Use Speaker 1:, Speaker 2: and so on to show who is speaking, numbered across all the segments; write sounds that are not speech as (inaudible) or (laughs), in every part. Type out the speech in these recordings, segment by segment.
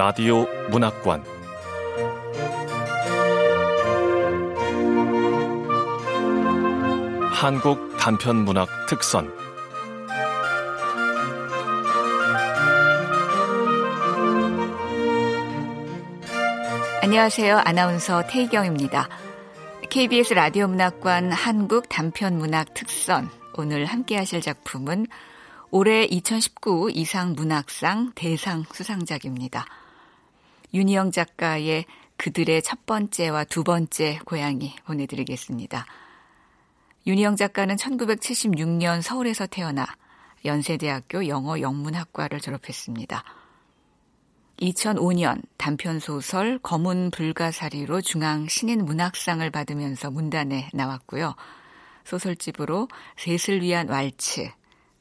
Speaker 1: 라디오 문학관 한국 단편 문학 특선
Speaker 2: 안녕하세요. 아나운서 태희경입니다. KBS 라디오 문학관 한국 단편 문학 특선 오늘 함께 하실 작품은 올해 2019 이상 문학상 대상 수상작입니다. 윤희영 작가의 그들의 첫 번째와 두 번째 고향이 보내드리겠습니다. 윤희영 작가는 1976년 서울에서 태어나 연세대학교 영어 영문학과를 졸업했습니다. 2005년 단편소설 검은 불가사리로 중앙 신인 문학상을 받으면서 문단에 나왔고요. 소설집으로 셋을 위한 왈츠,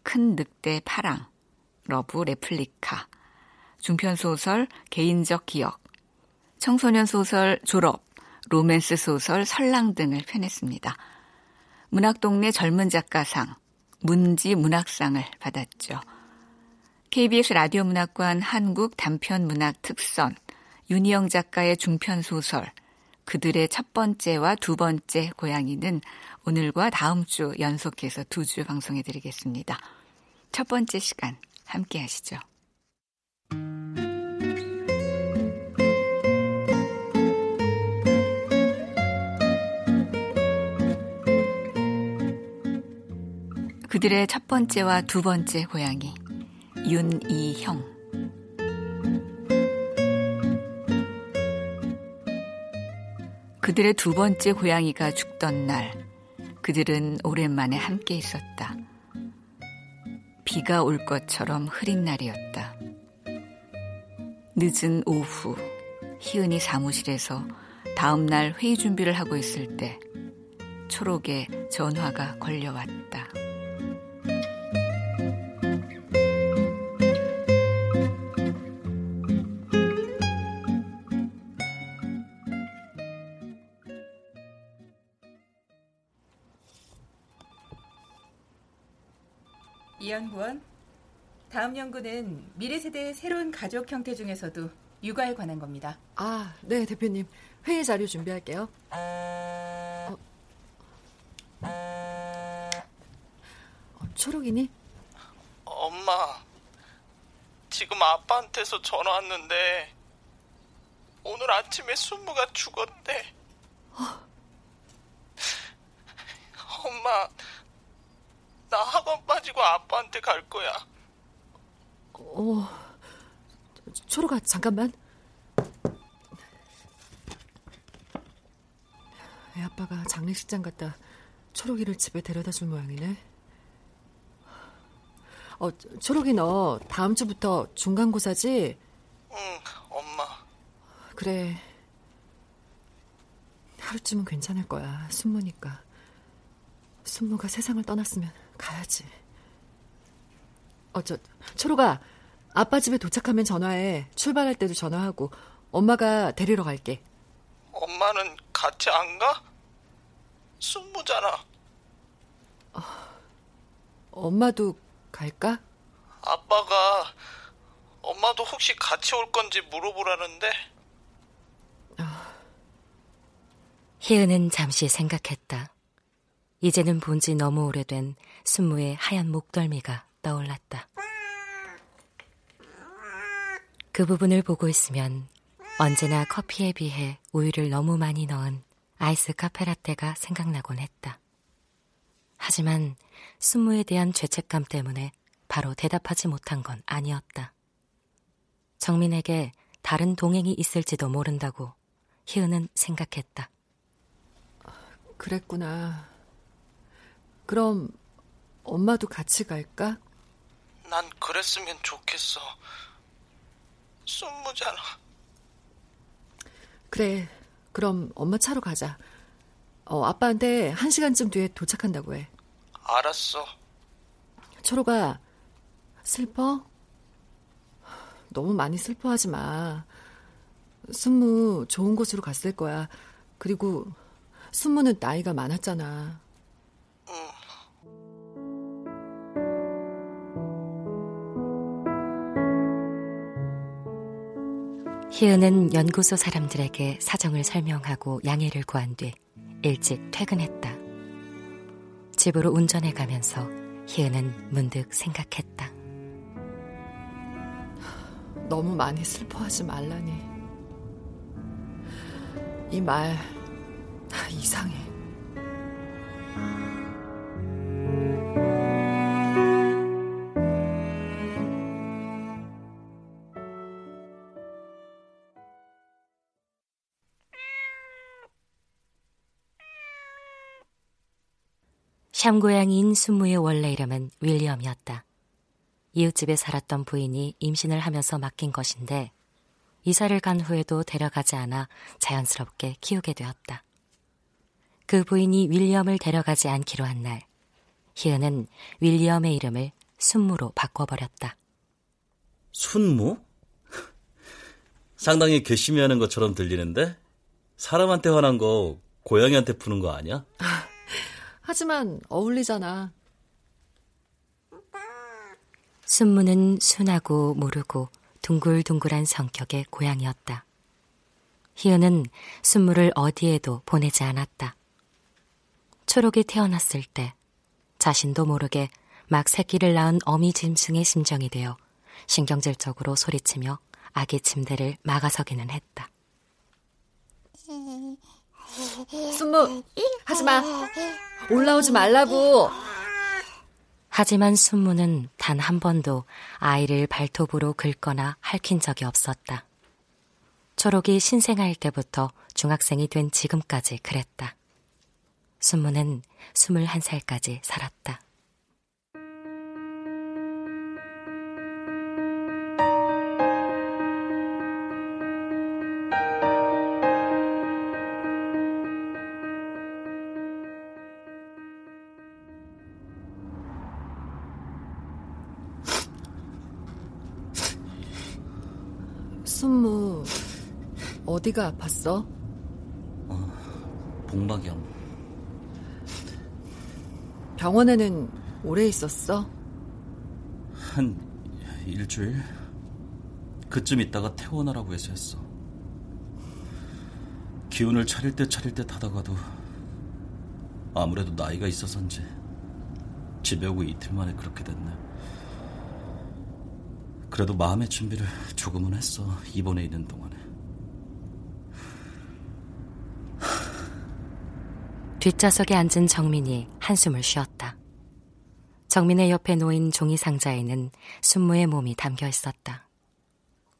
Speaker 2: 큰 늑대 파랑, 러브 레플리카, 중편소설 개인적 기억, 청소년 소설 졸업, 로맨스 소설 설랑 등을 펴냈습니다. 문학동네 젊은 작가상, 문지 문학상을 받았죠. KBS 라디오 문학관 한국 단편 문학 특선, 윤이형 작가의 중편 소설, 그들의 첫 번째와 두 번째 고양이는 오늘과 다음 주 연속해서 두 주 방송해 드리겠습니다. 첫 번째 시간 함께 하시죠. 그들의 첫 번째와 두 번째 고양이 윤이형 그들의 두 번째 고양이가 죽던 날 그들은 오랜만에 함께 있었다. 비가 올 것처럼 흐린 날이었다. 늦은 오후 희은이 사무실에서 다음날 회의 준비를 하고 있을 때 초록의 전화가 걸려왔다.
Speaker 3: 이연구원 다음 연구는 미래 세대의 새로운 가족 형태 중에서도 육아에 관한 겁니다.
Speaker 4: 아, 네, 대표님. 회의 자료 준비할게요. 어, 어, 초록이니?
Speaker 5: 엄마, 지금 아빠한테서 전화 왔는데 오늘 아침에 순무가 죽었대. 어. 엄마, 나 학원 빠지고 아빠한테 갈 거야.
Speaker 4: 어, 초록아, 잠깐만. 애 아빠가 장례식장 갔다 초록이를 집에 데려다 줄 모양이네. 어, 초록이 너 다음 주부터 중간고사지?
Speaker 5: 응, 엄마.
Speaker 4: 그래. 하루쯤은 괜찮을 거야, 순무니까. 순무가 세상을 떠났으면 가야지. 어, 저, 초록아, 아빠 집에 도착하면 전화해. 출발할 때도 전화하고. 엄마가 데리러 갈게.
Speaker 5: 엄마는 같이 안 가? 순무잖아.
Speaker 4: 어, 엄마도 갈까?
Speaker 5: 아빠가 엄마도 혹시 같이 올 건지 물어보라는데.
Speaker 6: 희은은 잠시 생각했다. 이제는 본 지 너무 오래된 순무의 하얀 목덜미가 떠올랐다. 그 부분을 보고 있으면 언제나 커피에 비해 우유를 너무 많이 넣은 아이스 카페라떼가 생각나곤 했다. 하지만 순무에 대한 죄책감 때문에 바로 대답하지 못한 건 아니었다. 정민에게 다른 동행이 있을지도 모른다고 희은은 생각했다.
Speaker 4: 그랬구나. 그럼 엄마도 같이 갈까?
Speaker 5: 난 그랬으면 좋겠어. 순무잖아.
Speaker 4: 그래. 그럼 엄마 차로 가자. 어, 아빠한테 한 시간쯤 뒤에 도착한다고 해.
Speaker 5: 알았어.
Speaker 4: 초로가 슬퍼? 너무 많이 슬퍼하지 마. 순무 좋은 곳으로 갔을 거야. 그리고 순무는 나이가 많았잖아.
Speaker 6: 희은은 연구소 사람들에게 사정을 설명하고 양해를 구한 뒤 일찍 퇴근했다. 집으로 운전해 가면서 희은은 문득 생각했다.
Speaker 4: 너무 많이 슬퍼하지 말라니. 이 말 이상해.
Speaker 6: 샴고양이인 순무의 원래 이름은 윌리엄이었다. 이웃집에 살았던 부인이 임신을 하면서 맡긴 것인데 이사를 간 후에도 데려가지 않아 자연스럽게 키우게 되었다. 그 부인이 윌리엄을 데려가지 않기로 한 날, 희은은 윌리엄의 이름을 순무로 바꿔버렸다.
Speaker 7: 순무? 상당히 괘씸히 하는 것처럼 들리는데? 사람한테 화난 거 고양이한테 푸는 거 아니야?
Speaker 4: 하지만 어울리잖아.
Speaker 6: 순무는 순하고 모르고 둥글둥글한 성격의 고양이였다. 희은은 순무를 어디에도 보내지 않았다. 초록이 태어났을 때 자신도 모르게 막 새끼를 낳은 어미 짐승의 심정이 되어 신경질적으로 소리치며 아기 침대를 막아서기는 했다. (laughs)
Speaker 4: 순무, 하지 마. 올라오지 말라고.
Speaker 6: 하지만 순무는 단 한 번도 아이를 발톱으로 긁거나 핥힌 적이 없었다. 초록이 신생아일 때부터 중학생이 된 지금까지 그랬다. 순무는 21살까지 살았다.
Speaker 4: 어디가 아팠어?
Speaker 7: 어, 복막염.
Speaker 4: 병원에는 오래 있었어?
Speaker 7: 한 일주일? 그쯤 있다가 퇴원하라고 해서 했어. 기운을 차릴 때 차릴 때 타다가도 아무래도 나이가 있어서인지 집에 오고 이틀 만에 그렇게 됐네. 그래도 마음의 준비를 조금은 했어. 입원해 있는 동안에.
Speaker 6: 뒷좌석에 앉은 정민이 한숨을 쉬었다. 정민의 옆에 놓인 종이 상자에는 순무의 몸이 담겨 있었다.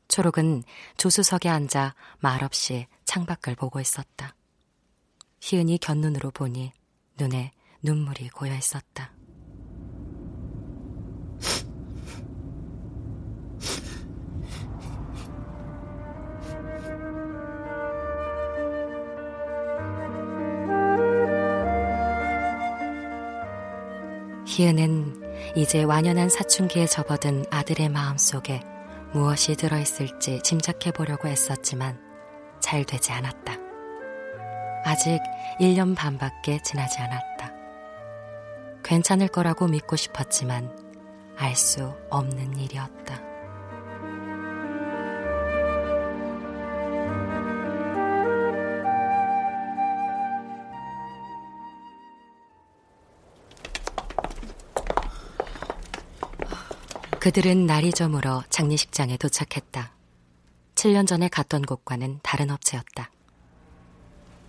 Speaker 6: 초록은 조수석에 앉아 말없이 창밖을 보고 있었다. 희은이 곁눈으로 보니 눈에 눈물이 고여 있었다. 희은은 이제 완연한 사춘기에 접어든 아들의 마음 속에 무엇이 들어있을지 짐작해 보려고 애썼지만 잘 되지 않았다. 아직 1년 반밖에 지나지 않았다. 괜찮을 거라고 믿고 싶었지만 알 수 없는 일이었다. 그들은 날이 저물어 장례식장에 도착했다. 7년 전에 갔던 곳과는 다른 업체였다.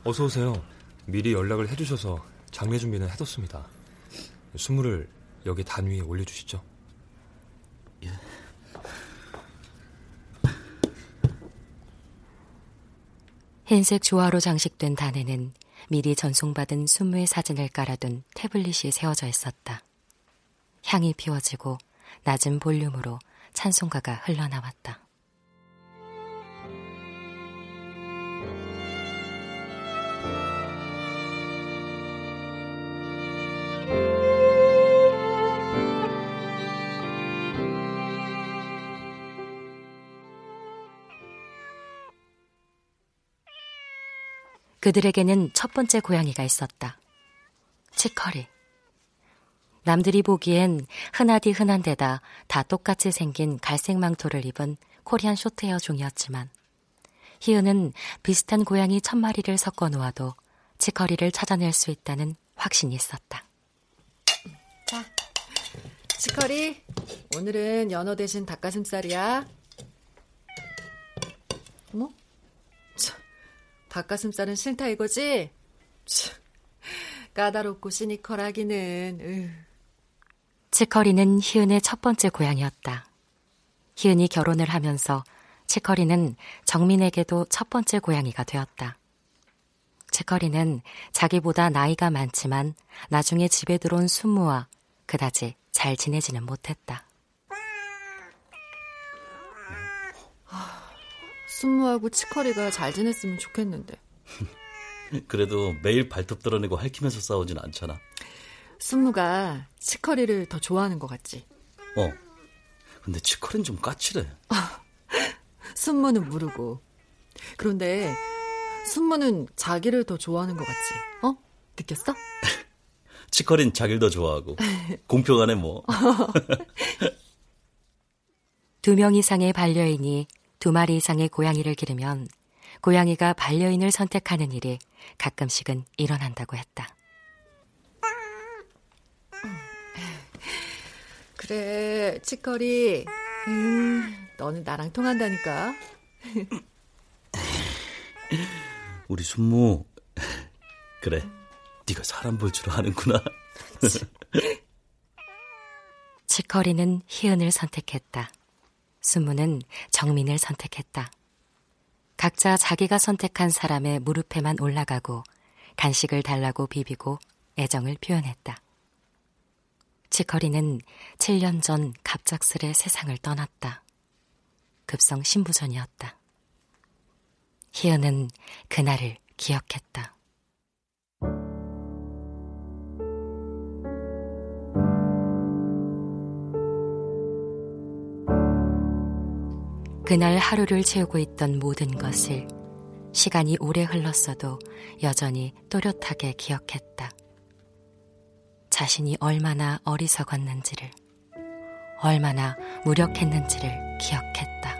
Speaker 8: 어서 오세요. 미리 연락을 해주셔서 장례 준비는 해뒀습니다. 수물을 여기 단 위에 올려주시죠. 예.
Speaker 6: 흰색 조화로 장식된 단에는 미리 전송받은 순무의 사진을 깔아둔 태블릿이 세워져 있었다. 향이 피워지고 낮은 볼륨으로 찬송가가 흘러나왔다. 그들에게는 첫 번째 고양이가 있었다. 치커리. 남들이 보기엔 흔하디 흔한 데다 다 똑같이 생긴 갈색 망토를 입은 코리안 쇼트헤어 종이었지만 희은은 비슷한 고양이 천 마리를 섞어 놓아도 치커리를 찾아낼 수 있다는 확신이 있었다.
Speaker 4: 자, 치커리, 오늘은 연어 대신 닭가슴살이야. 뭐? 참, 닭가슴살은 싫다 이거지? 참, 까다롭고 시니컬하기는. 으.
Speaker 6: 치커리는 희은의 첫 번째 고향이었다. 희은이 결혼을 하면서 치커리는 정민에게도 첫 번째 고양이가 되었다. 치커리는 자기보다 나이가 많지만 나중에 집에 들어온 순무와 그다지 잘 지내지는 못했다.
Speaker 4: 순무하고 치커리가 잘 지냈으면 좋겠는데. (laughs)
Speaker 7: 그래도 매일 발톱 드러내고 핥히면서 싸우진 않잖아.
Speaker 4: 순무가 치커리를 더 좋아하는 것 같지?
Speaker 7: 어. 근데 치커리는 좀 까칠해. (laughs)
Speaker 4: 순무는 모르고. 그런데 순무는 자기를 더 좋아하는 것 같지? 어? 느꼈어? (laughs)
Speaker 7: 치커린 자기를 더 좋아하고 공평하네 뭐. (laughs)
Speaker 6: 두 명 이상의 반려인이 두 마리 이상의 고양이를 기르면 고양이가 반려인을 선택하는 일이 가끔씩은 일어난다고 했다.
Speaker 4: 그래, 치커리. 음, 너는 나랑 통한다니까. (laughs)
Speaker 7: 우리 순무 그래 네가 사람 볼 줄 아는구나 (laughs)
Speaker 6: 치커리는 희은을 선택했다. 순무는 정민을 선택했다. 각자 자기가 선택한 사람의 무릎에만 올라가고 간식을 달라고 비비고 애정을 표현했다. 치커리는 7년 전 갑작스레 세상을 떠났다. 급성 신부전이었다. 희은은 그날을 기억했다. 그날 하루를 채우고 있던 모든 것을 시간이 오래 흘렀어도 여전히 또렷하게 기억했다. 자신이 얼마나 어리석었는지를, 얼마나 무력했는지를 기억했다.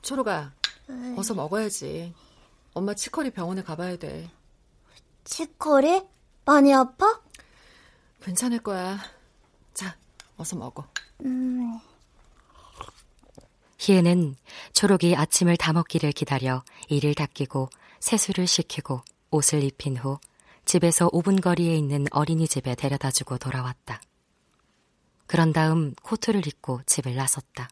Speaker 4: 초로가 어서 먹어야지. 엄마 치커리 병원에 가봐야 돼.
Speaker 9: 치커리? 많이 아파?
Speaker 4: 괜찮을 거야. 자, 어서 먹어.
Speaker 6: 음. 희은은 초록이 아침을 다 먹기를 기다려 이를 닦이고 세수를 시키고 옷을 입힌 후 집에서 5분 거리에 있는 어린이집에 데려다 주고 돌아왔다. 그런 다음 코트를 입고 집을 나섰다.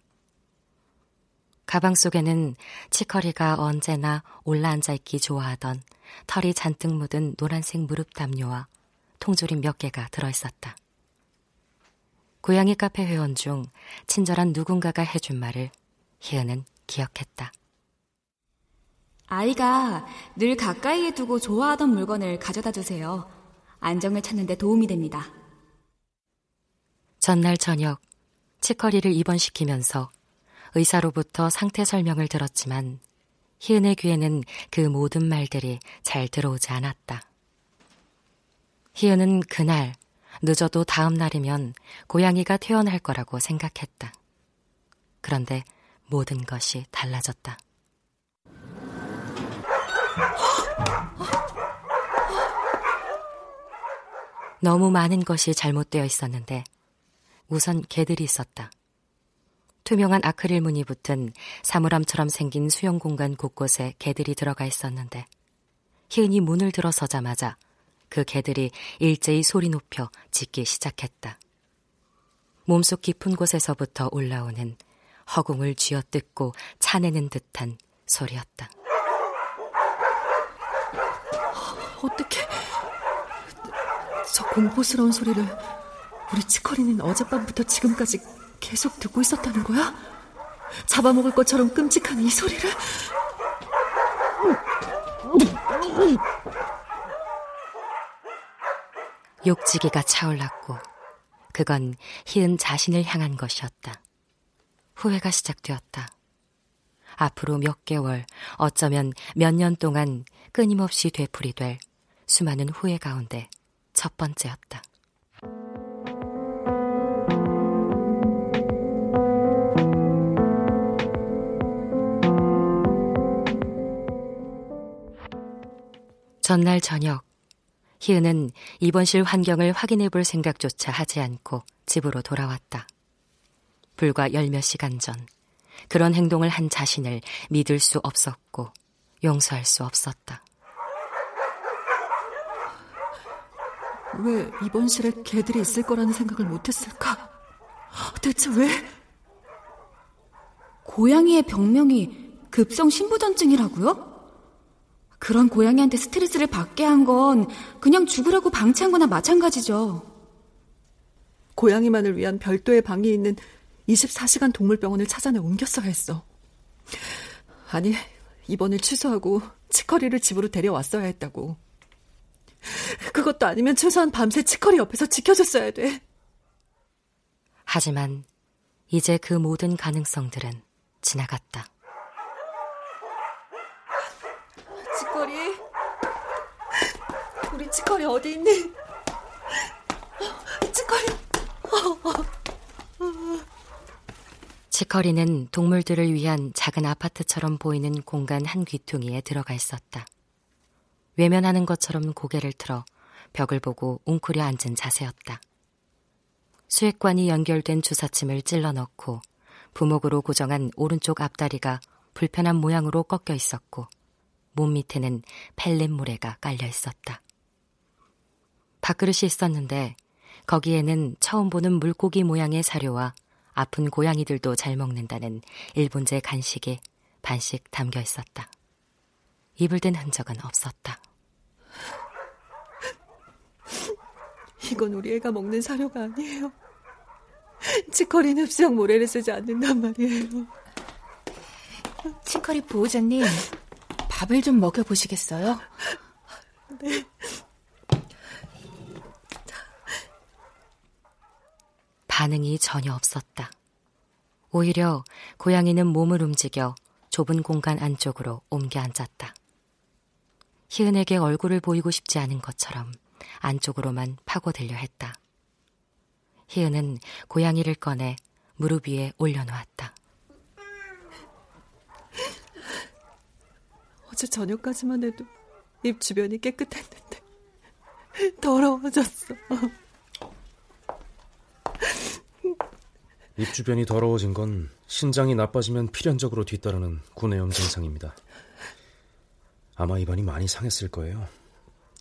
Speaker 6: 가방 속에는 치커리가 언제나 올라앉아 있기 좋아하던 털이 잔뜩 묻은 노란색 무릎 담요와 통조림 몇 개가 들어있었다. 고양이 카페 회원 중 친절한 누군가가 해준 말을 희은은 기억했다.
Speaker 10: 아이가 늘 가까이에 두고 좋아하던 물건을 가져다 주세요. 안정을 찾는 데 도움이 됩니다.
Speaker 6: 전날 저녁 치커리를 입원시키면서 의사로부터 상태 설명을 들었지만 희은의 귀에는 그 모든 말들이 잘 들어오지 않았다. 희은은 그날 늦어도 다음 날이면 고양이가 퇴원할 거라고 생각했다. 그런데 모든 것이 달라졌다. 너무 많은 것이 잘못되어 있었는데 우선 개들이 있었다. 투명한 아크릴 무늬 붙은 사물함처럼 생긴 수영 공간 곳곳에 개들이 들어가 있었는데 희은이 문을 들어서자마자 그 개들이 일제히 소리 높여 짖기 시작했다. 몸속 깊은 곳에서부터 올라오는 허공을 쥐어뜯고 차내는 듯한 소리였다.
Speaker 4: 어떻게 저 공포스러운 소리를 우리 치커리는 어젯밤부터 지금까지 계속 듣고 있었다는 거야? 잡아먹을 것처럼 끔찍한 이 소리를?
Speaker 6: 욕지기가 차올랐고 그건 희은 자신을 향한 것이었다. 후회가 시작되었다. 앞으로 몇 개월, 어쩌면 몇 년 동안 끊임없이 되풀이될 수많은 후회 가운데 첫 번째였다. 전날 저녁, 희은은 입원실 환경을 확인해 볼 생각조차 하지 않고 집으로 돌아왔다. 불과 열몇 시간 전, 그런 행동을 한 자신을 믿을 수 없었고, 용서할 수 없었다.
Speaker 4: 왜 입원실에 개들이 있을 거라는 생각을 못했을까? 대체 왜?
Speaker 10: 고양이의 병명이 급성 신부전증이라고요? 그런 고양이한테 스트레스를 받게 한 건 그냥 죽으라고 방치한 거나 마찬가지죠.
Speaker 4: 고양이만을 위한 별도의 방이 있는 24시간 동물병원을 찾아내 옮겼어야 했어. 아니, 입원을 취소하고 치커리를 집으로 데려왔어야 했다고. 그것도 아니면 최소한 밤새 치커리 옆에서 지켜줬어야 돼.
Speaker 6: 하지만 이제 그 모든 가능성들은 지나갔다.
Speaker 4: 치커리. 우리 치커리 어디 있니? 치커리.
Speaker 6: 치커리는 동물들을 위한 작은 아파트처럼 보이는 공간 한 귀퉁이에 들어가 있었다. 외면하는 것처럼 고개를 틀어 벽을 보고 웅크려 앉은 자세였다. 수액관이 연결된 주사침을 찔러 넣고 부목으로 고정한 오른쪽 앞다리가 불편한 모양으로 꺾여 있었고 몸 밑에는 펠렛 모래가 깔려 있었다. 밥그릇이 있었는데 거기에는 처음 보는 물고기 모양의 사료와 아픈 고양이들도 잘 먹는다는 일본제 간식이 반씩 담겨 있었다. 입을 댄 흔적은 없었다.
Speaker 4: 이건 우리 애가 먹는 사료가 아니에요. 치커리는 흡수형 모래를 쓰지 않는단 말이에요.
Speaker 3: 치커리 보호자님, 밥을 좀 먹여 보시겠어요?
Speaker 4: 네.
Speaker 6: 반응이 전혀 없었다. 오히려 고양이는 몸을 움직여 좁은 공간 안쪽으로 옮겨 앉았다. 희은에게 얼굴을 보이고 싶지 않은 것처럼 안쪽으로만 파고들려 했다. 희은은 고양이를 꺼내 무릎 위에 올려놓았다.
Speaker 4: 어제 저녁까지만 해도 입 주변이 깨끗했는데 더러워졌어.
Speaker 8: 입 주변이 더러워진 건 신장이 나빠지면 필연적으로 뒤따르는 구내염 증상입니다. 아마 입안이 많이 상했을 거예요.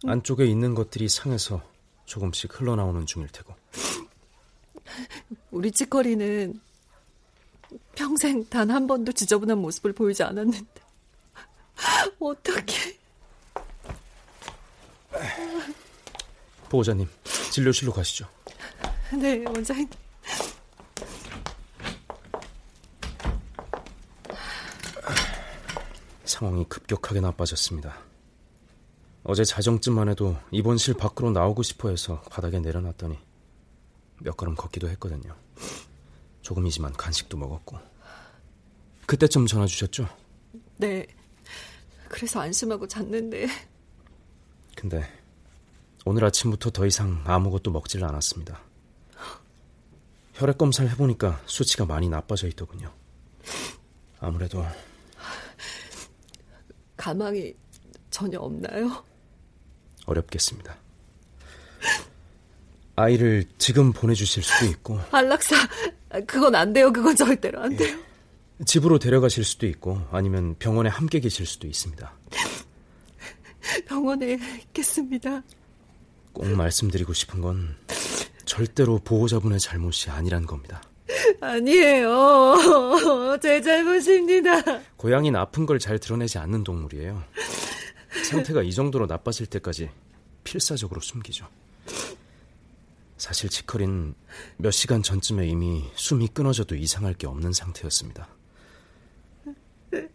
Speaker 8: 안쪽에 있는 것들이 상해서 조금씩 흘러나오는 중일 테고.
Speaker 4: 우리 찌꺼리는 평생 단 한 번도 지저분한 모습을 보이지 않았는데 어떻게?
Speaker 8: 보호자님, 진료실로 가시죠.
Speaker 4: 네, 원장님.
Speaker 8: 상황이 급격하게 나빠졌습니다. 어제 자정쯤만 해도 입원실 밖으로 나오고 싶어 해서 바닥에 내려놨더니 몇 걸음 걷기도 했거든요. 조금이지만 간식도 먹었고. 그때쯤 전화 주셨죠?
Speaker 4: 네. 그래서 안심하고 잤는데.
Speaker 8: 근데 오늘 아침부터 더 이상 아무것도 먹질 않았습니다. 혈액 검사를 해보니까 수치가 많이 나빠져 있더군요. 아무래도
Speaker 4: 가망이 전혀 없나요?
Speaker 8: 어렵겠습니다. 아이를 지금 보내주실 수도 있고
Speaker 4: 안락사 그건 안 돼요. 그건 절대로 안 돼요.
Speaker 8: 예. 집으로 데려가실 수도 있고 아니면 병원에 함께 계실 수도 있습니다. (laughs)
Speaker 4: 병원에 있겠습니다.
Speaker 8: 꼭 말씀드리고 싶은 건 절대로 보호자분의 잘못이 아니란 겁니다.
Speaker 4: 아니에요. (laughs) 제 잘못입니다.
Speaker 8: 고양이는 아픈 걸 잘 드러내지 않는 동물이에요. 상태가 이 정도로 나빠질 때까지 필사적으로 숨기죠. 사실 치커린 몇 시간 전쯤에 이미 숨이 끊어져도 이상할 게 없는 상태였습니다.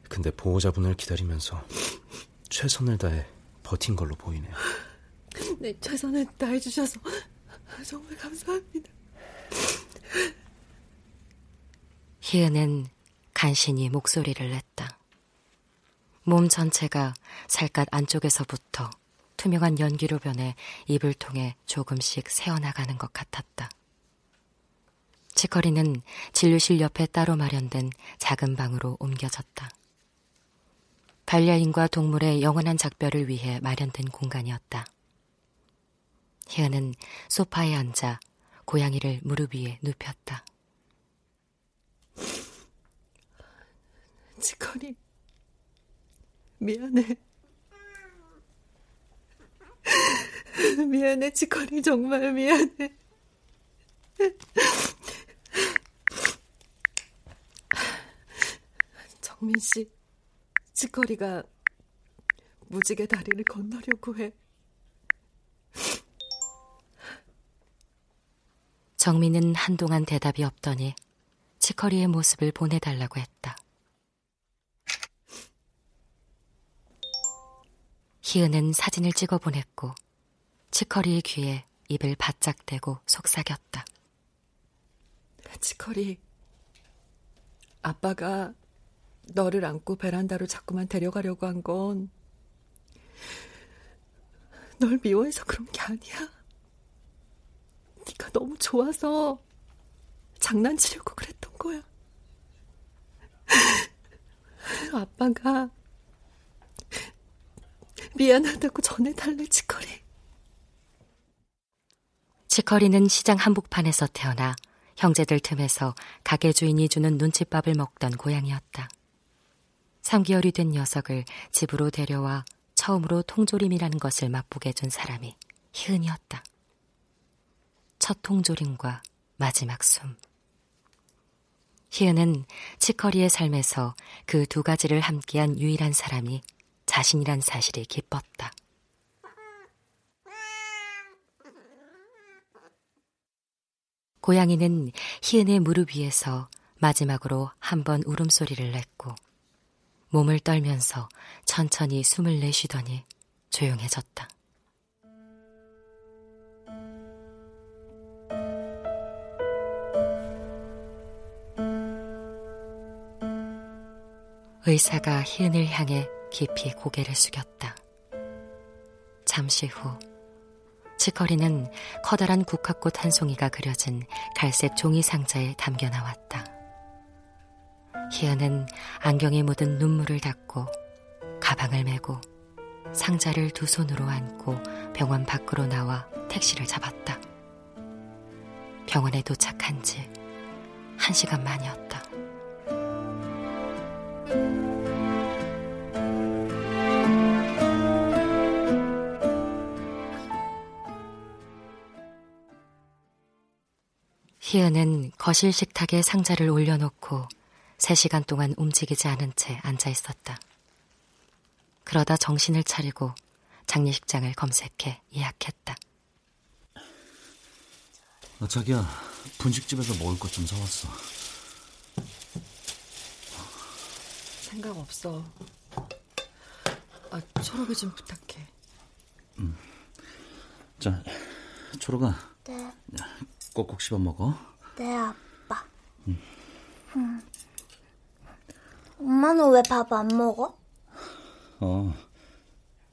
Speaker 8: 근데 보호자분을 기다리면서 최선을 다해 버틴 걸로 보이네요.
Speaker 4: 네, 최선을 다해 주셔서 정말 감사합니다.
Speaker 6: 희은은 간신히 목소리를 냈다. 몸 전체가 살갗 안쪽에서부터 투명한 연기로 변해 입을 통해 조금씩 새어나가는 것 같았다. 치커리는 진료실 옆에 따로 마련된 작은 방으로 옮겨졌다. 반려인과 동물의 영원한 작별을 위해 마련된 공간이었다. 희은은 소파에 앉아 고양이를 무릎 위에 눕혔다.
Speaker 4: 치커리, 미안해. 미안해, 치커리, 정말 미안해. 정민 씨, 치커리가 무지개 다리를 건너려고 해.
Speaker 6: 정민은 한동안 대답이 없더니 치커리의 모습을 보내달라고 했다. 희은은 사진을 찍어 보냈고 치커리의 귀에 입을 바짝 대고 속삭였다.
Speaker 4: 치커리, 아빠가 너를 안고 베란다로 자꾸만 데려가려고 한 건 널 미워해서 그런 게 아니야. 네가 너무 좋아서 장난치려고 그랬던 거야. 아빠가 미안하다고 전해달래, 치커리.
Speaker 6: 치커리는 시장 한복판에서 태어나 형제들 틈에서 가게 주인이 주는 눈칫밥을 먹던 고양이였다. 3개월이 된 녀석을 집으로 데려와 처음으로 통조림이라는 것을 맛보게 해준 사람이 희은이었다. 첫 통조림과 마지막 숨. 희은은 치커리의 삶에서 그 두 가지를 함께한 유일한 사람이 자신이란 사실이 기뻤다. 고양이는 희은의 무릎 위에서 마지막으로 한 번 울음소리를 냈고 몸을 떨면서 천천히 숨을 내쉬더니 조용해졌다. 의사가 희은을 향해 깊이 고개를 숙였다. 잠시 후 치커리는 커다란 국화꽃 한 송이가 그려진 갈색 종이 상자에 담겨 나왔다. 희은은 안경에 묻은 눈물을 닦고 가방을 메고 상자를 두 손으로 안고 병원 밖으로 나와 택시를 잡았다. 병원에 도착한 지 한 시간 만이었다. 희은은 거실 식탁에 상자를 올려놓고 3시간 동안 움직이지 않은 채 앉아 있었다. 그러다 정신을 차리고 장례식장을 검색해 예약했다.
Speaker 7: 아, 자기야, 분식집에서 먹을 것 좀 사왔어.
Speaker 4: 생각 없어. 아, 초록이 좀 부탁해.
Speaker 7: 음. 자, 초록아.
Speaker 9: 네.
Speaker 7: 꼭꼭 씹어 먹어.
Speaker 9: 네, 아빠. 음. 음. 엄마 는 왜 밥 안 먹어?
Speaker 7: 어,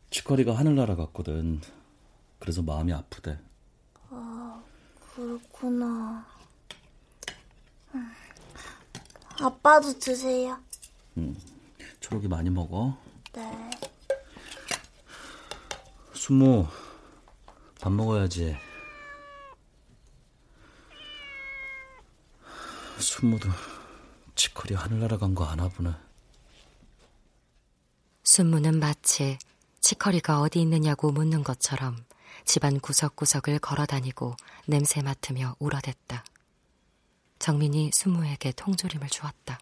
Speaker 7: 치커리가 하늘나라 갔거든. 그래서 마음이 아프대.
Speaker 9: 아, 그렇구나. 음. 아빠도 드세요.
Speaker 7: 응. 초록이 많이 먹어.
Speaker 9: 네.
Speaker 7: 수모, 밥 먹어야지. 순모도 치커리 하늘나라 간 거 아나 보네.
Speaker 6: 순무는 마치 치커리가 어디 있느냐고 묻는 것처럼 집안 구석구석을 걸어다니고 냄새 맡으며 울어댔다. 정민이 순무에게 통조림을 주었다.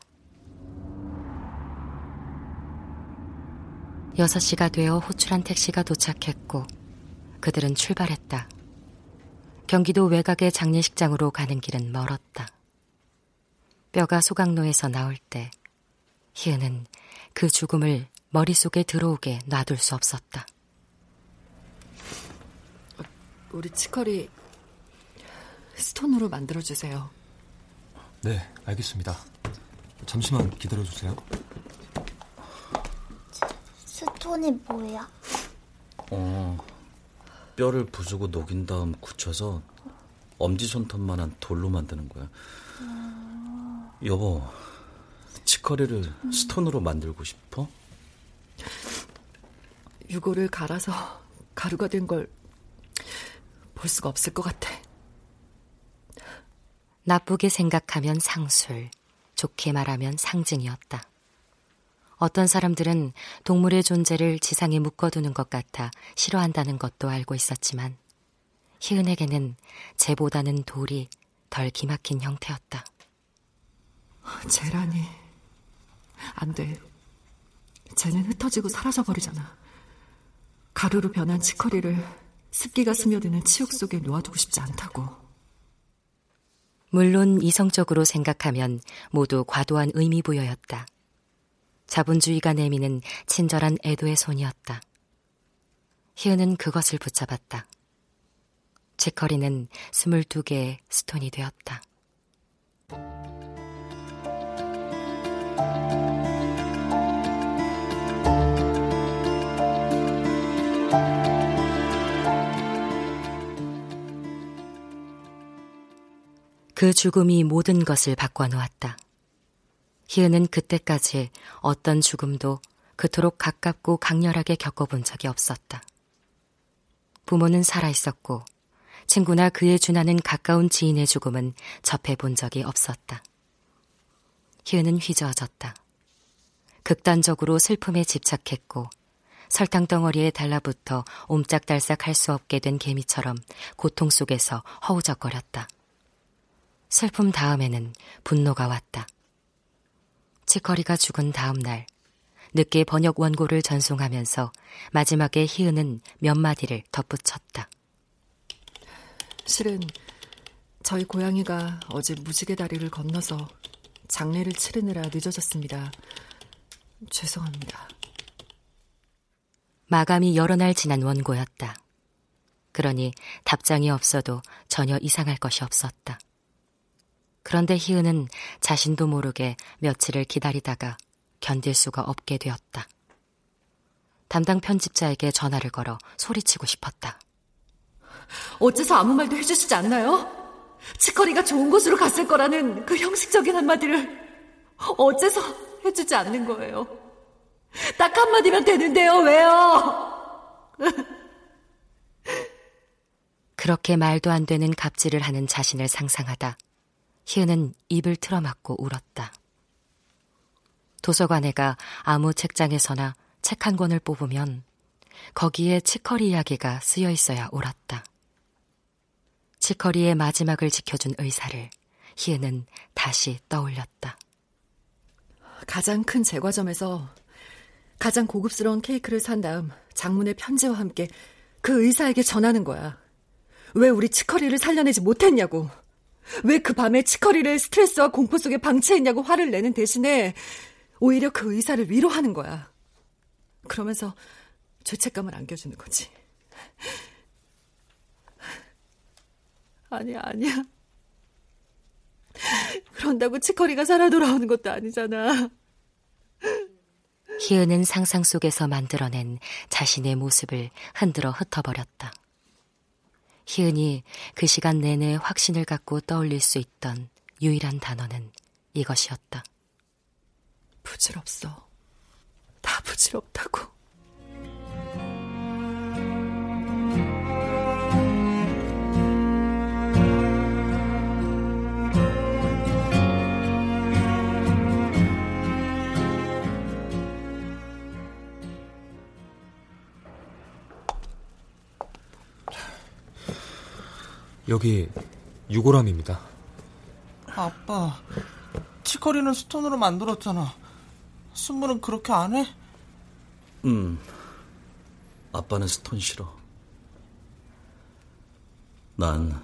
Speaker 6: 6시가 되어 호출한 택시가 도착했고 그들은 출발했다. 경기도 외곽의 장례식장으로 가는 길은 멀었다. 뼈가 소각로에서 나올 때 희은은 그 죽음을 머릿속에 들어오게 놔둘 수 없었다.
Speaker 4: 우리 치커리 스톤으로 만들어주세요.
Speaker 8: 네, 알겠습니다.
Speaker 11: 잠시만 기다려주세요.
Speaker 9: 스톤이 뭐야?
Speaker 7: 어, 뼈를 부수고 녹인 다음 굳혀서 엄지손톱만한 돌로 만드는 거야. 음... 여보, 치커리를 음. 스톤으로 만들고 싶어?
Speaker 4: 유골을 갈아서 가루가 된 걸 볼 수가 없을 것 같아.
Speaker 6: 나쁘게 생각하면 상술, 좋게 말하면 상징이었다. 어떤 사람들은 동물의 존재를 지상에 묶어두는 것 같아 싫어한다는 것도 알고 있었지만 희은에게는 재보다는 돌이 덜 기막힌 형태였다.
Speaker 4: 재란이 안 돼. 쟤는 흩어지고 사라져버리잖아. 가루로 변한 치커리를 습기가 스며드는 치욕 속에 놓아두고 싶지 않다고.
Speaker 6: 물론 이성적으로 생각하면 모두 과도한 의미 부여였다. 자본주의가 내미는 친절한 애도의 손이었다. 희은은 그것을 붙잡았다. 치커리는 스물두 개의 스톤이 되었다. 그 죽음이 모든 것을 바꿔놓았다. 희은은 그때까지 어떤 죽음도 그토록 가깝고 강렬하게 겪어본 적이 없었다. 부모는 살아있었고, 친구나 그에 준하는 가까운 지인의 죽음은 접해본 적이 없었다. 희은은 휘저어졌다. 극단적으로 슬픔에 집착했고, 설탕 덩어리에 달라붙어 옴짝달싹 할 수 없게 된 개미처럼 고통 속에서 허우적거렸다. 슬픔 다음에는 분노가 왔다. 치커리가 죽은 다음 날, 늦게 번역 원고를 전송하면서 마지막에 희은은 몇 마디를 덧붙였다.
Speaker 4: 실은 저희 고양이가 어제 무지개 다리를 건너서 장례를 치르느라 늦어졌습니다. 죄송합니다.
Speaker 6: 마감이 여러 날 지난 원고였다. 그러니 답장이 없어도 전혀 이상할 것이 없었다. 그런데 희은은 자신도 모르게 며칠을 기다리다가 견딜 수가 없게 되었다. 담당 편집자에게 전화를 걸어 소리치고 싶었다.
Speaker 4: 어째서 아무 말도 해주시지 않나요? 치커리가 좋은 곳으로 갔을 거라는 그 형식적인 한마디를 어째서 해주지 않는 거예요? 딱 한마디면 되는데요, 왜요? (laughs)
Speaker 6: 그렇게 말도 안 되는 갑질을 하는 자신을 상상하다 희은은 입을 틀어막고 울었다. 도서관에가 아무 책장에서나 책 한 권을 뽑으면 거기에 치커리 이야기가 쓰여 있어야 옳았다. 치커리의 마지막을 지켜준 의사를 희은은 다시 떠올렸다.
Speaker 4: 가장 큰 제과점에서 가장 고급스러운 케이크를 산 다음 장문의 편지와 함께 그 의사에게 전하는 거야. 왜 우리 치커리를 살려내지 못했냐고. 왜 그 밤에 치커리를 스트레스와 공포 속에 방치했냐고 화를 내는 대신에 오히려 그 의사를 위로하는 거야. 그러면서 죄책감을 안겨주는 거지. 아니야, 아니야. 그런다고 치커리가 살아 돌아오는 것도 아니잖아.
Speaker 6: 희은은 상상 속에서 만들어낸 자신의 모습을 흔들어 흩어버렸다. 희은이 그 시간 내내 확신을 갖고 떠올릴 수 있던 유일한 단어는 이것이었다.
Speaker 4: 부질없어. 다 부질없다고.
Speaker 11: 여기 유골함입니다.
Speaker 5: 아빠, 치커리는 스톤으로 만들었잖아. 순무는 그렇게 안 해?
Speaker 7: 음, 아빠는 스톤 싫어. 난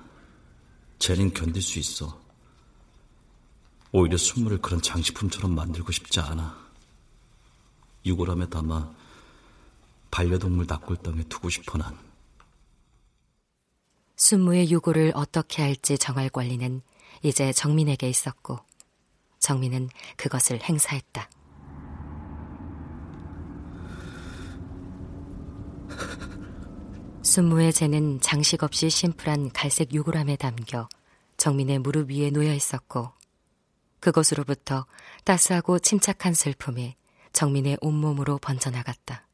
Speaker 7: 제린 견딜 수 있어. 오히려 순무를 그런 장식품처럼 만들고 싶지 않아. 유골함에 담아 반려동물 납골당에 두고 싶어 난.
Speaker 6: 순무의 유고를 어떻게 할지 정할 권리는 이제 정민에게 있었고 정민은 그것을 행사했다. 순무의 재는 장식 없이 심플한 갈색 유골함에 담겨 정민의 무릎 위에 놓여 있었고 그것으로부터 따스하고 침착한 슬픔이 정민의 온몸으로 번져나갔다.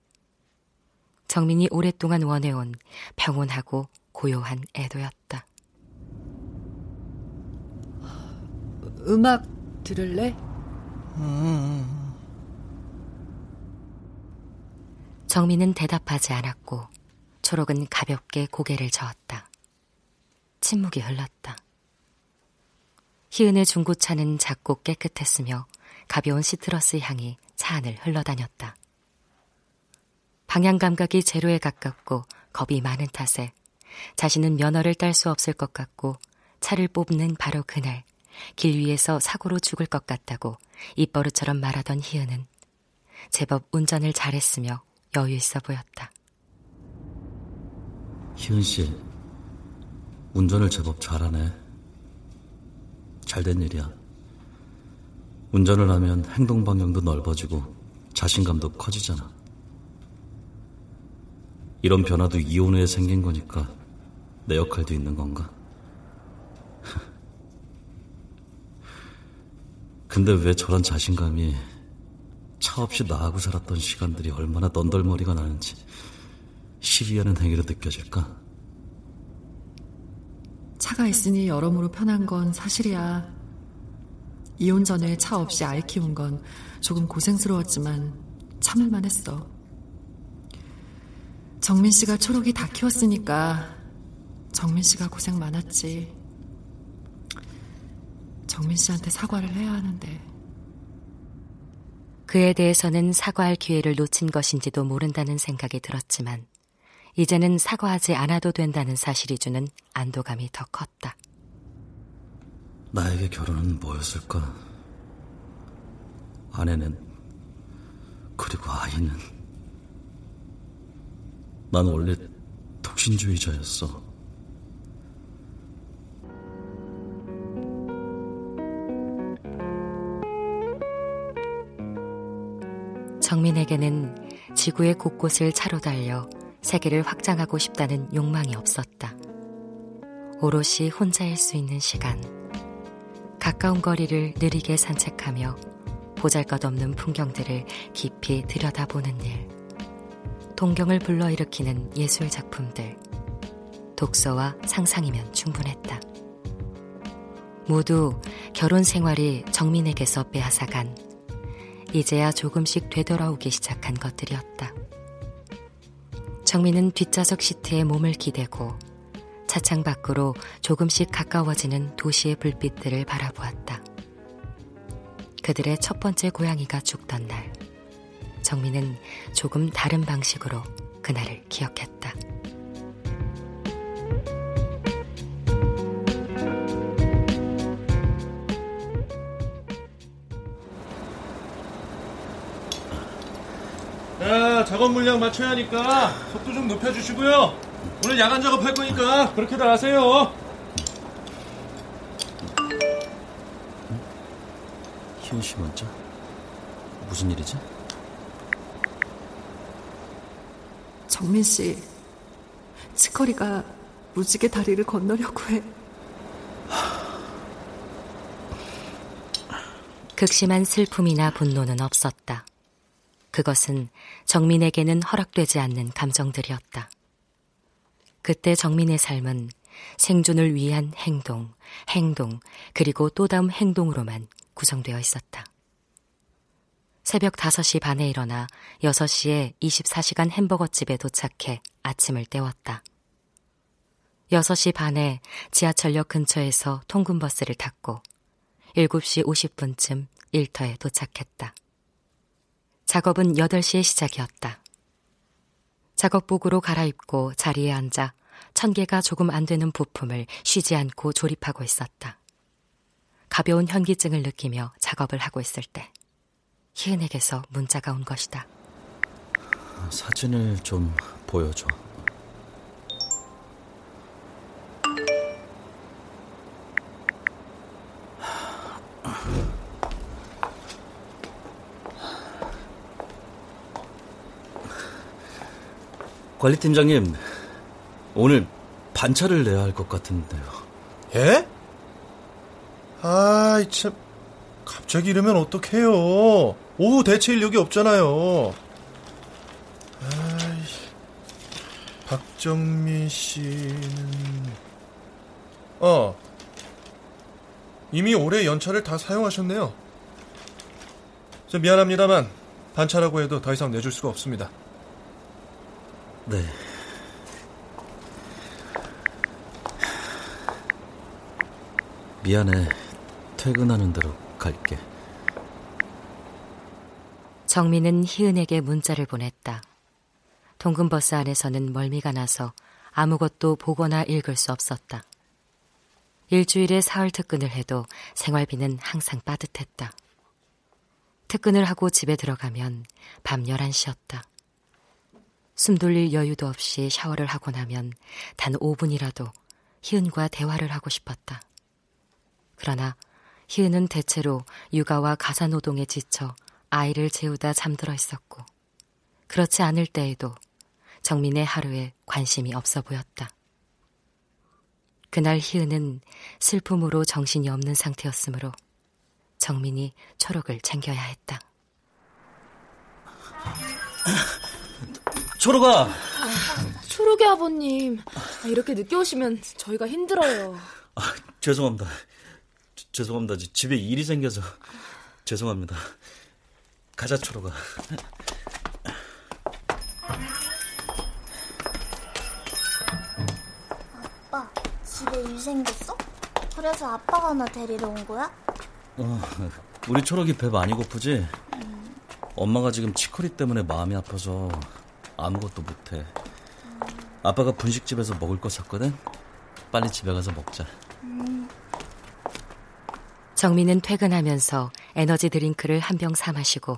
Speaker 6: 정민이 오랫동안 원해온 평온하고 고요한 애도였다.
Speaker 4: 음악 들을래?
Speaker 6: 정민은 대답하지 않았고 초록은 가볍게 고개를 저었다. 침묵이 흘렀다. 희은의 중고차는 작고 깨끗했으며 가벼운 시트러스 향이 차 안을 흘러다녔다. 방향 감각이 제로에 가깝고 겁이 많은 탓에 자신은 면허를 딸 수 없을 것 같고 차를 뽑는 바로 그날 길 위에서 사고로 죽을 것 같다고 입버릇처럼 말하던 희은은 제법 운전을 잘했으며 여유 있어 보였다.
Speaker 7: 희은 씨, 운전을 제법 잘하네. 잘된 일이야. 운전을 하면 행동 방향도 넓어지고 자신감도 커지잖아. 이런 변화도 이혼 후에 생긴 거니까 내 역할도 있는 건가? 근데 왜 저런 자신감이 차 없이 나하고 살았던 시간들이 얼마나 넌덜머리가 나는지 시비하는 행위로 느껴질까?
Speaker 4: 차가 있으니 여러모로 편한 건 사실이야. 이혼 전에 차 없이 아이 키운 건 조금 고생스러웠지만 참을만 했어. 정민 씨가 초록이 다 키웠으니까 정민 씨가 고생 많았지. 정민 씨한테 사과를 해야 하는데.
Speaker 6: 그에 대해서는 사과할 기회를 놓친 것인지도 모른다는 생각이 들었지만 이제는 사과하지 않아도 된다는 사실이 주는 안도감이 더 컸다.
Speaker 7: 나에게 결혼은 뭐였을까? 아내는 그리고 아이는 난 원래 독신주의자였어.
Speaker 6: 정민에게는 지구의 곳곳을 차로 달려 세계를 확장하고 싶다는 욕망이 없었다. 오롯이 혼자일 수 있는 시간, 가까운 거리를 느리게 산책하며 보잘 것 없는 풍경들을 깊이 들여다보는 일, 동경을 불러일으키는 예술 작품들, 독서와 상상이면 충분했다. 모두 결혼 생활이 정민에게서 빼앗아간 이제야 조금씩 되돌아오기 시작한 것들이었다. 정민은 뒷좌석 시트에 몸을 기대고 차창 밖으로 조금씩 가까워지는 도시의 불빛들을 바라보았다. 그들의 첫 번째 고양이가 죽던 날, 정민은 조금 다른 방식으로 그날을 기억했다.
Speaker 12: 작업 물량 맞춰야 하니까 속도 좀 높여주시고요. 오늘 야간 작업할 거니까 그렇게들 하세요.
Speaker 7: 희은 씨 문자? 무슨 일이지?
Speaker 4: 정민 씨, 치커리가 무지개 다리를 건너려고 해.
Speaker 6: 극심한 슬픔이나 분노는 없었다. 그것은 정민에게는 허락되지 않는 감정들이었다. 그때 정민의 삶은 생존을 위한 행동, 행동, 그리고 또 다음 행동으로만 구성되어 있었다. 새벽 5시 반에 일어나 6시에 24시간 햄버거집에 도착해 아침을 때웠다. 6시 반에 지하철역 근처에서 통근버스를 탔고 7시 50분쯤 일터에 도착했다. 작업은 8시에 시작이었다. 작업복으로 갈아입고 자리에 앉아 천 개가 조금 안 되는 부품을 쉬지 않고 조립하고 있었다. 가벼운 현기증을 느끼며 작업을 하고 있을 때 희은에게서 문자가 온 것이다.
Speaker 7: 사진을 좀 보여줘. 관리팀장님, 오늘 반차를 내야 할 것 같은데요.
Speaker 13: 예? 아이, 참. 갑자기 이러면 어떡해요. 오후 대체 인력이 없잖아요. 아이, 박정민 씨는. 어. 이미 올해 연차를 다 사용하셨네요. 저 미안합니다만, 반차라고 해도 더 이상 내줄 수가 없습니다.
Speaker 7: 네. 미안해. 퇴근하는 대로 갈게.
Speaker 6: 정민은 희은에게 문자를 보냈다. 통근버스 안에서는 멀미가 나서 아무것도 보거나 읽을 수 없었다. 일주일에 사흘 특근을 해도 생활비는 항상 빠듯했다. 특근을 하고 집에 들어가면 밤 11시였다. 숨 돌릴 여유도 없이 샤워를 하고 나면 단 5분이라도 희은과 대화를 하고 싶었다. 그러나 희은은 대체로 육아와 가사 노동에 지쳐 아이를 재우다 잠들어 있었고, 그렇지 않을 때에도 정민의 하루에 관심이 없어 보였다. 그날 희은은 슬픔으로 정신이 없는 상태였으므로 정민이 초록을 챙겨야 했다. (laughs)
Speaker 7: 초록아!
Speaker 14: 아, 초록이 아버님, 아, 이렇게 늦게 오시면 저희가 힘들어요.
Speaker 7: 아, 죄송합니다. 지, 죄송합니다. 집에 일이 생겨서 죄송합니다. 가자, 초록아.
Speaker 9: 아빠, 집에 일 생겼어? 그래서 아빠가 나 데리러 온 거야?
Speaker 7: 어, 우리 초록이 배 많이 고프지? 음. 엄마가 지금 치커리 때문에 마음이 아파서 아무것도 못해. 음. 아빠가 분식집에서 먹을 거 샀거든? 빨리 집에 가서 먹자. 음.
Speaker 6: 정민은 퇴근하면서 에너지 드링크를 한 병 사 마시고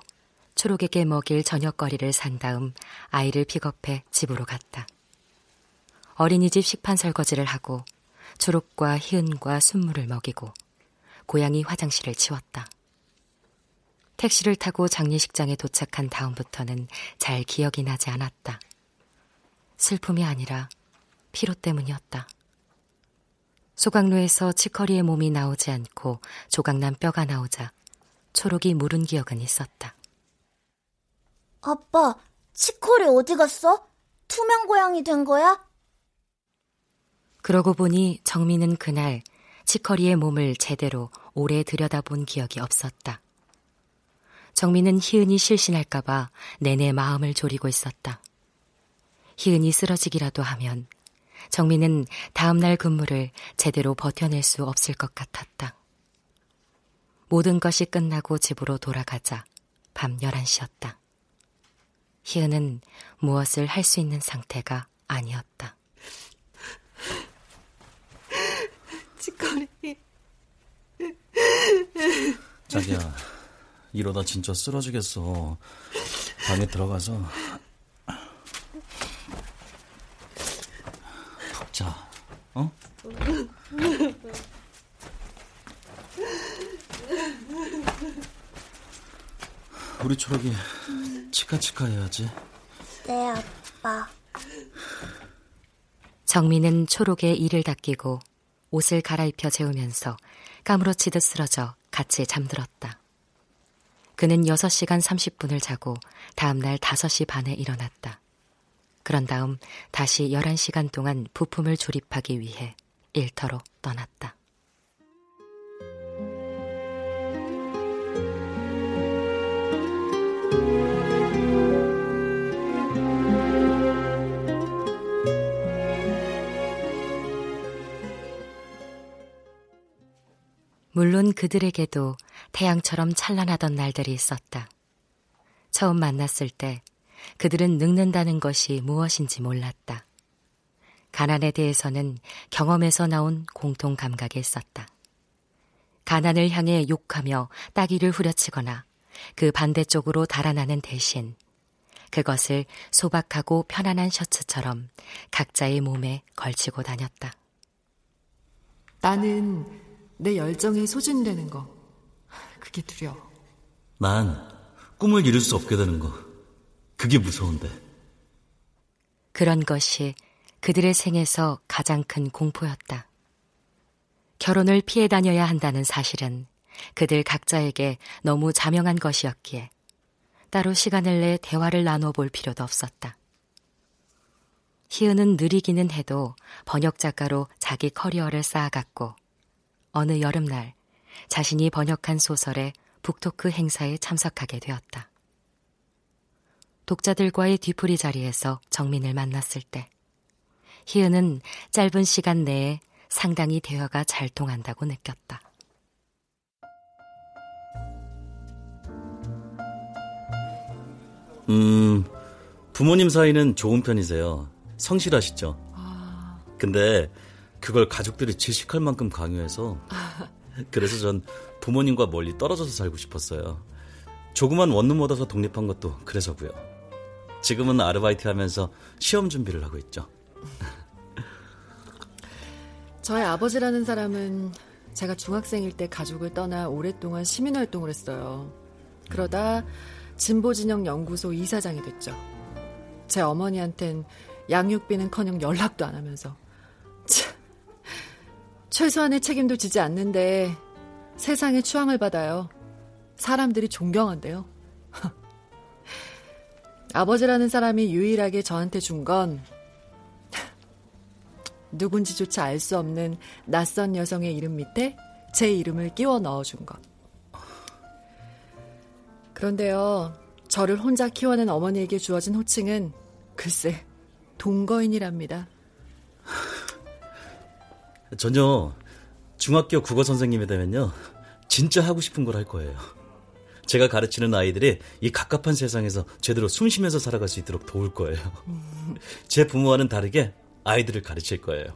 Speaker 6: 초록에게 먹일 저녁거리를 산 다음 아이를 픽업해 집으로 갔다. 어린이집 식판 설거지를 하고 초록과 희은과 순물을 먹이고 고양이 화장실을 치웠다. 택시를 타고 장례식장에 도착한 다음부터는 잘 기억이 나지 않았다. 슬픔이 아니라 피로 때문이었다. 소각로에서 치커리의 몸이 나오지 않고 조각난 뼈가 나오자 초록이 물은 기억은 있었다.
Speaker 9: 아빠, 치커리 어디 갔어? 투명 고양이 된 거야?
Speaker 6: 그러고 보니 정민은 그날 치커리의 몸을 제대로 오래 들여다본 기억이 없었다. 정민은 희은이 실신할까봐 내내 마음을 졸이고 있었다. 희은이 쓰러지기라도 하면 정민은 다음날 근무를 제대로 버텨낼 수 없을 것 같았다. 모든 것이 끝나고 집으로 돌아가자 밤 11시였다. 희은은 무엇을 할 수 있는 상태가 아니었다. (laughs)
Speaker 14: 치커리.
Speaker 7: 자기야, 이러다 진짜 쓰러지겠어. 방에 들어가서 푹 자, 어? 우리 초록이 치카치카 해야지.
Speaker 9: 네, 아빠.
Speaker 6: 정민은 초록에 이를 닦이고 옷을 갈아입혀 재우면서 까무러치듯 쓰러져 같이 잠들었다. 그는 6시간 30분을 자고 다음날 5시 반에 일어났다. 그런 다음 다시 11시간 동안 부품을 조립하기 위해 일터로 떠났다. 물론 그들에게도 태양처럼 찬란하던 날들이 있었다. 처음 만났을 때 그들은 늙는다는 것이 무엇인지 몰랐다. 가난에 대해서는 경험에서 나온 공통 감각이 있었다. 가난을 향해 욕하며 따귀를 후려치거나 그 반대쪽으로 달아나는 대신 그것을 소박하고 편안한 셔츠처럼 각자의 몸에 걸치고 다녔다.
Speaker 4: 나는 내 열정이 소진되는 거. 그게 두려워.
Speaker 7: 난 꿈을 이룰 수 없게 되는 거. 그게 무서운데.
Speaker 6: 그런 것이 그들의 생에서 가장 큰 공포였다. 결혼을 피해 다녀야 한다는 사실은 그들 각자에게 너무 자명한 것이었기에 따로 시간을 내 대화를 나눠 볼 필요도 없었다. 희은은 느리기는 해도 번역 작가로 자기 커리어를 쌓아갔고 어느 여름날 자신이 번역한 소설의 북토크 행사에 참석하게 되었다. 독자들과의 뒤풀이 자리에서 정민을 만났을 때 희은은 짧은 시간 내에 상당히 대화가 잘 통한다고 느꼈다.
Speaker 7: 음, 부모님 사이는 좋은 편이세요. 성실하시죠? 근데 그걸 가족들이 질식할 만큼 강요해서 (laughs) 그래서 전 부모님과 멀리 떨어져서 살고 싶었어요. 조그만 원룸 얻어서 독립한 것도 그래서고요. 지금은 아르바이트 하면서 시험 준비를 하고 있죠. (laughs)
Speaker 4: 저의 아버지라는 사람은 제가 중학생일 때 가족을 떠나 오랫동안 시민활동을 했어요. 그러다 진보진영 연구소 이사장이 됐죠. 제 어머니한텐 양육비는커녕 연락도 안 하면서 참, 최소한의 책임도 지지 않는데 세상의 추앙을 받아요. 사람들이 존경한대요. (laughs) 아버지라는 사람이 유일하게 저한테 준 건 누군지조차 알 수 없는 낯선 여성의 이름 밑에 제 이름을 끼워 넣어준 것. 그런데요, 저를 혼자 키워낸 어머니에게 주어진 호칭은 글쎄, 동거인이랍니다.
Speaker 7: 전요, 중학교 국어 선생님이 되면요, 진짜 하고 싶은 걸 할 거예요. 제가 가르치는 아이들이 이 갑갑한 세상에서 제대로 숨 쉬면서 살아갈 수 있도록 도울 거예요. (laughs) 제 부모와는 다르게 아이들을 가르칠 거예요.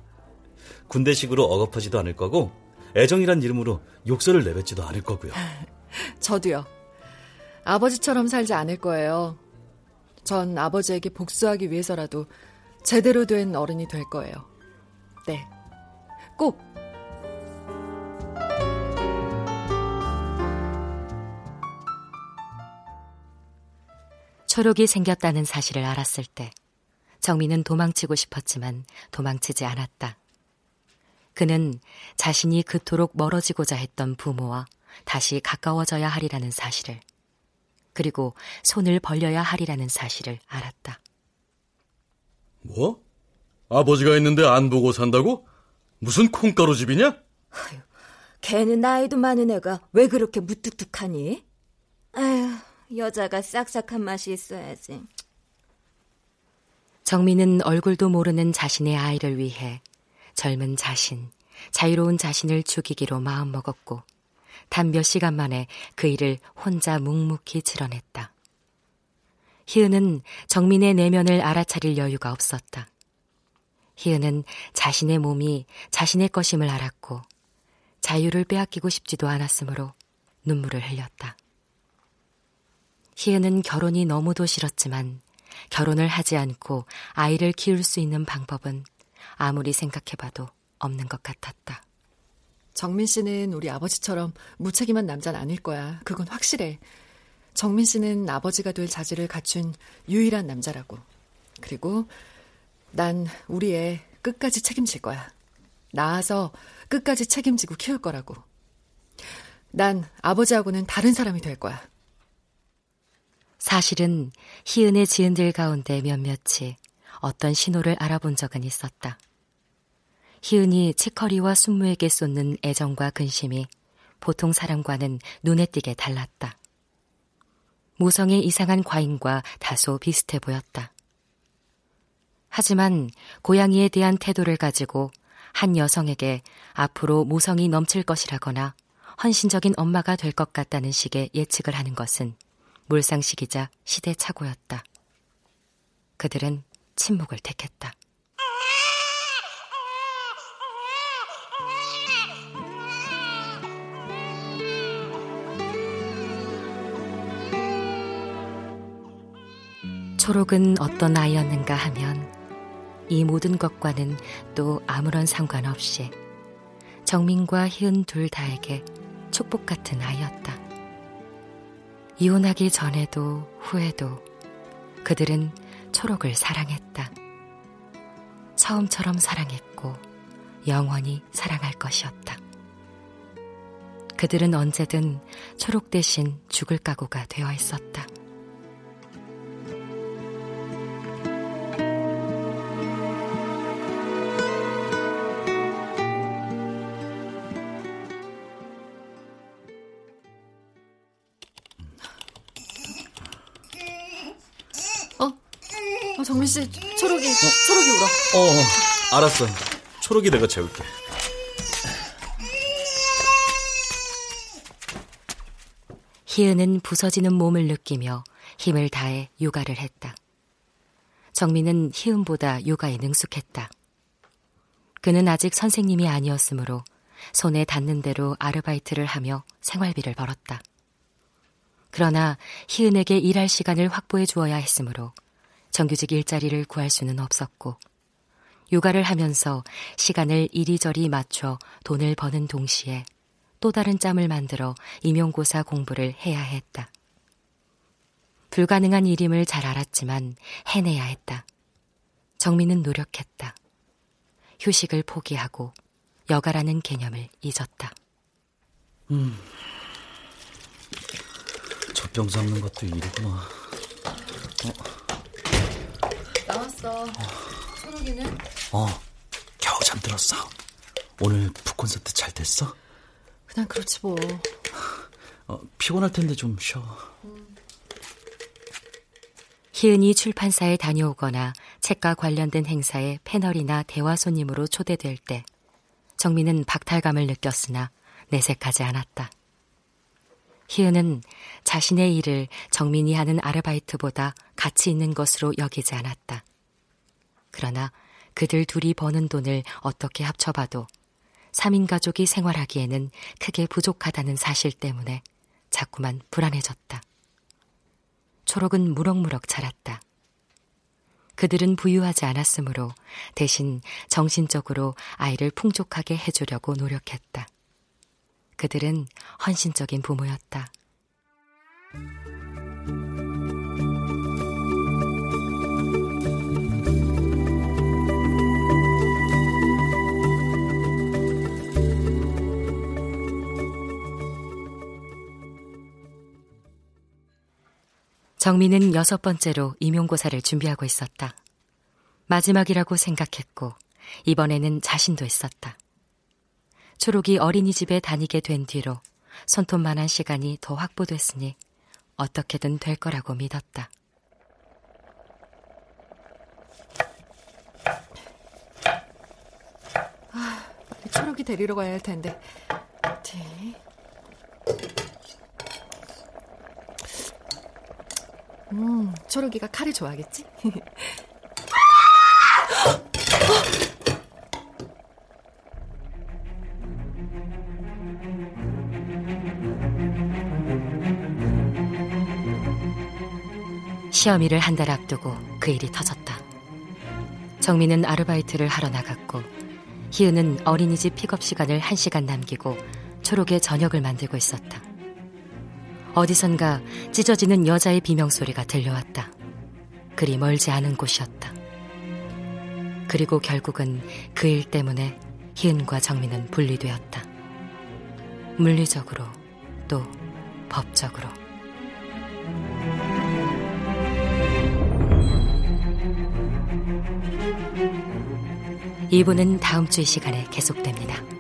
Speaker 7: 군대식으로 억압하지도 않을 거고 애정이란 이름으로 욕설을 내뱉지도 않을 거고요. (laughs)
Speaker 4: 저도요. 아버지처럼 살지 않을 거예요. 전 아버지에게 복수하기 위해서라도 제대로 된 어른이 될 거예요. 네. 꼭
Speaker 6: 초록이 생겼다는 사실을 알았을 때 정민은 도망치고 싶었지만 도망치지 않았다. 그는 자신이 그토록 멀어지고자 했던 부모와 다시 가까워져야 하리라는 사실을 그리고 손을 벌려야 하리라는 사실을 알았다.
Speaker 15: 뭐? 아버지가 있는데 안 보고 산다고? 무슨 콩가루 집이냐?
Speaker 16: 아유, 걔는 나이도 많은 애가 왜 그렇게 무뚝뚝하니? 아휴, 여자가 싹싹한 맛이 있어야지.
Speaker 6: 정민은 얼굴도 모르는 자신의 아이를 위해 젊은 자신, 자유로운 자신을 죽이기로 마음먹었고 단 몇 시간 만에 그 일을 혼자 묵묵히 치러냈다. 희은은 정민의 내면을 알아차릴 여유가 없었다. 희은은 자신의 몸이 자신의 것임을 알았고 자유를 빼앗기고 싶지도 않았으므로 눈물을 흘렸다. 희은은 결혼이 너무도 싫었지만 결혼을 하지 않고 아이를 키울 수 있는 방법은 아무리 생각해봐도 없는 것 같았다.
Speaker 4: 정민 씨는 우리 아버지처럼 무책임한 남자는 아닐 거야. 그건 확실해. 정민 씨는 아버지가 될 자질을 갖춘 유일한 남자라고. 그리고 난 우리 애 끝까지 책임질 거야. 나아서 끝까지 책임지고 키울 거라고. 난 아버지하고는 다른 사람이 될 거야.
Speaker 6: 사실은 희은의 지은들 가운데 몇몇이 어떤 신호를 알아본 적은 있었다. 희은이 치커리와 순무에게 쏟는 애정과 근심이 보통 사람과는 눈에 띄게 달랐다. 모성의 이상한 과잉과 다소 비슷해 보였다. 하지만 고양이에 대한 태도를 가지고 한 여성에게 앞으로 모성이 넘칠 것이라거나 헌신적인 엄마가 될 것 같다는 식의 예측을 하는 것은 몰상식이자 시대착오였다. 그들은 침묵을 택했다. 초록은 어떤 아이였는가 하면 이 모든 것과는 또 아무런 상관없이 정민과 희은 둘 다에게 축복 같은 아이였다. 이혼하기 전에도 후에도 그들은 초록을 사랑했다. 처음처럼 사랑했고 영원히 사랑할 것이었다. 그들은 언제든 초록 대신 죽을 각오가 되어 있었다.
Speaker 4: 씨, 초록이, 어? 초록이 울어.
Speaker 7: 어, 어, 알았어. 초록이 내가 재울게.
Speaker 6: 희은은 부서지는 몸을 느끼며 힘을 다해 요가를 했다. 정민은 희은보다 요가에 능숙했다. 그는 아직 선생님이 아니었으므로 손에 닿는 대로 아르바이트를 하며 생활비를 벌었다. 그러나 희은에게 일할 시간을 확보해 주어야 했으므로 정규직 일자리를 구할 수는 없었고 육아를 하면서 시간을 이리저리 맞춰 돈을 버는 동시에 또 다른 짬을 만들어 임용고사 공부를 해야 했다. 불가능한 일임을 잘 알았지만 해내야 했다. 정민은 노력했다. 휴식을 포기하고 여가라는 개념을 잊었다.
Speaker 7: 음, 젖병 잡는 것도 일이구나. 어.
Speaker 4: 나왔어. 초록이는?
Speaker 7: 어, 겨우 잠들었어. 오늘 북콘서트 잘 됐어?
Speaker 4: 그냥 그렇지 뭐.
Speaker 7: 어, 피곤할 텐데 좀 쉬어.
Speaker 6: 음. 희은이 출판사에 다녀오거나 책과 관련된 행사에 패널이나 대화 손님으로 초대될 때 정민은 박탈감을 느꼈으나 내색하지 않았다. 희은은 자신의 일을 정민이 하는 아르바이트보다 가치 있는 것으로 여기지 않았다. 그러나 그들 둘이 버는 돈을 어떻게 합쳐봐도 3인 가족이 생활하기에는 크게 부족하다는 사실 때문에 자꾸만 불안해졌다. 초록은 무럭무럭 자랐다. 그들은 부유하지 않았으므로 대신 정신적으로 아이를 풍족하게 해주려고 노력했다. 그들은 헌신적인 부모였다. 정민은 여섯 번째로 임용고사를 준비하고 있었다. 마지막이라고 생각했고, 이번에는 자신도 있었다. 초록이 어린이집에 다니게 된 뒤로 손톱만한 시간이 더 확보됐으니 어떻게든 될 거라고 믿었다.
Speaker 4: 아, 초록이 데리러 가야 할 텐데. 네. 음, 초록이가 칼을 좋아하겠지? (gasps)
Speaker 6: 시험일을 한 달 앞두고 그 일이 터졌다. 정민은 아르바이트를 하러 나갔고 희은은 어린이집 픽업 시간을 한 시간 남기고 초록의 저녁을 만들고 있었다. 어디선가 찢어지는 여자의 비명소리가 들려왔다. 그리 멀지 않은 곳이었다. 그리고 결국은 그 일 때문에 희은과 정민은 분리되었다. 물리적으로 또 법적으로. 이부는 다음 주 이 시간에 계속됩니다.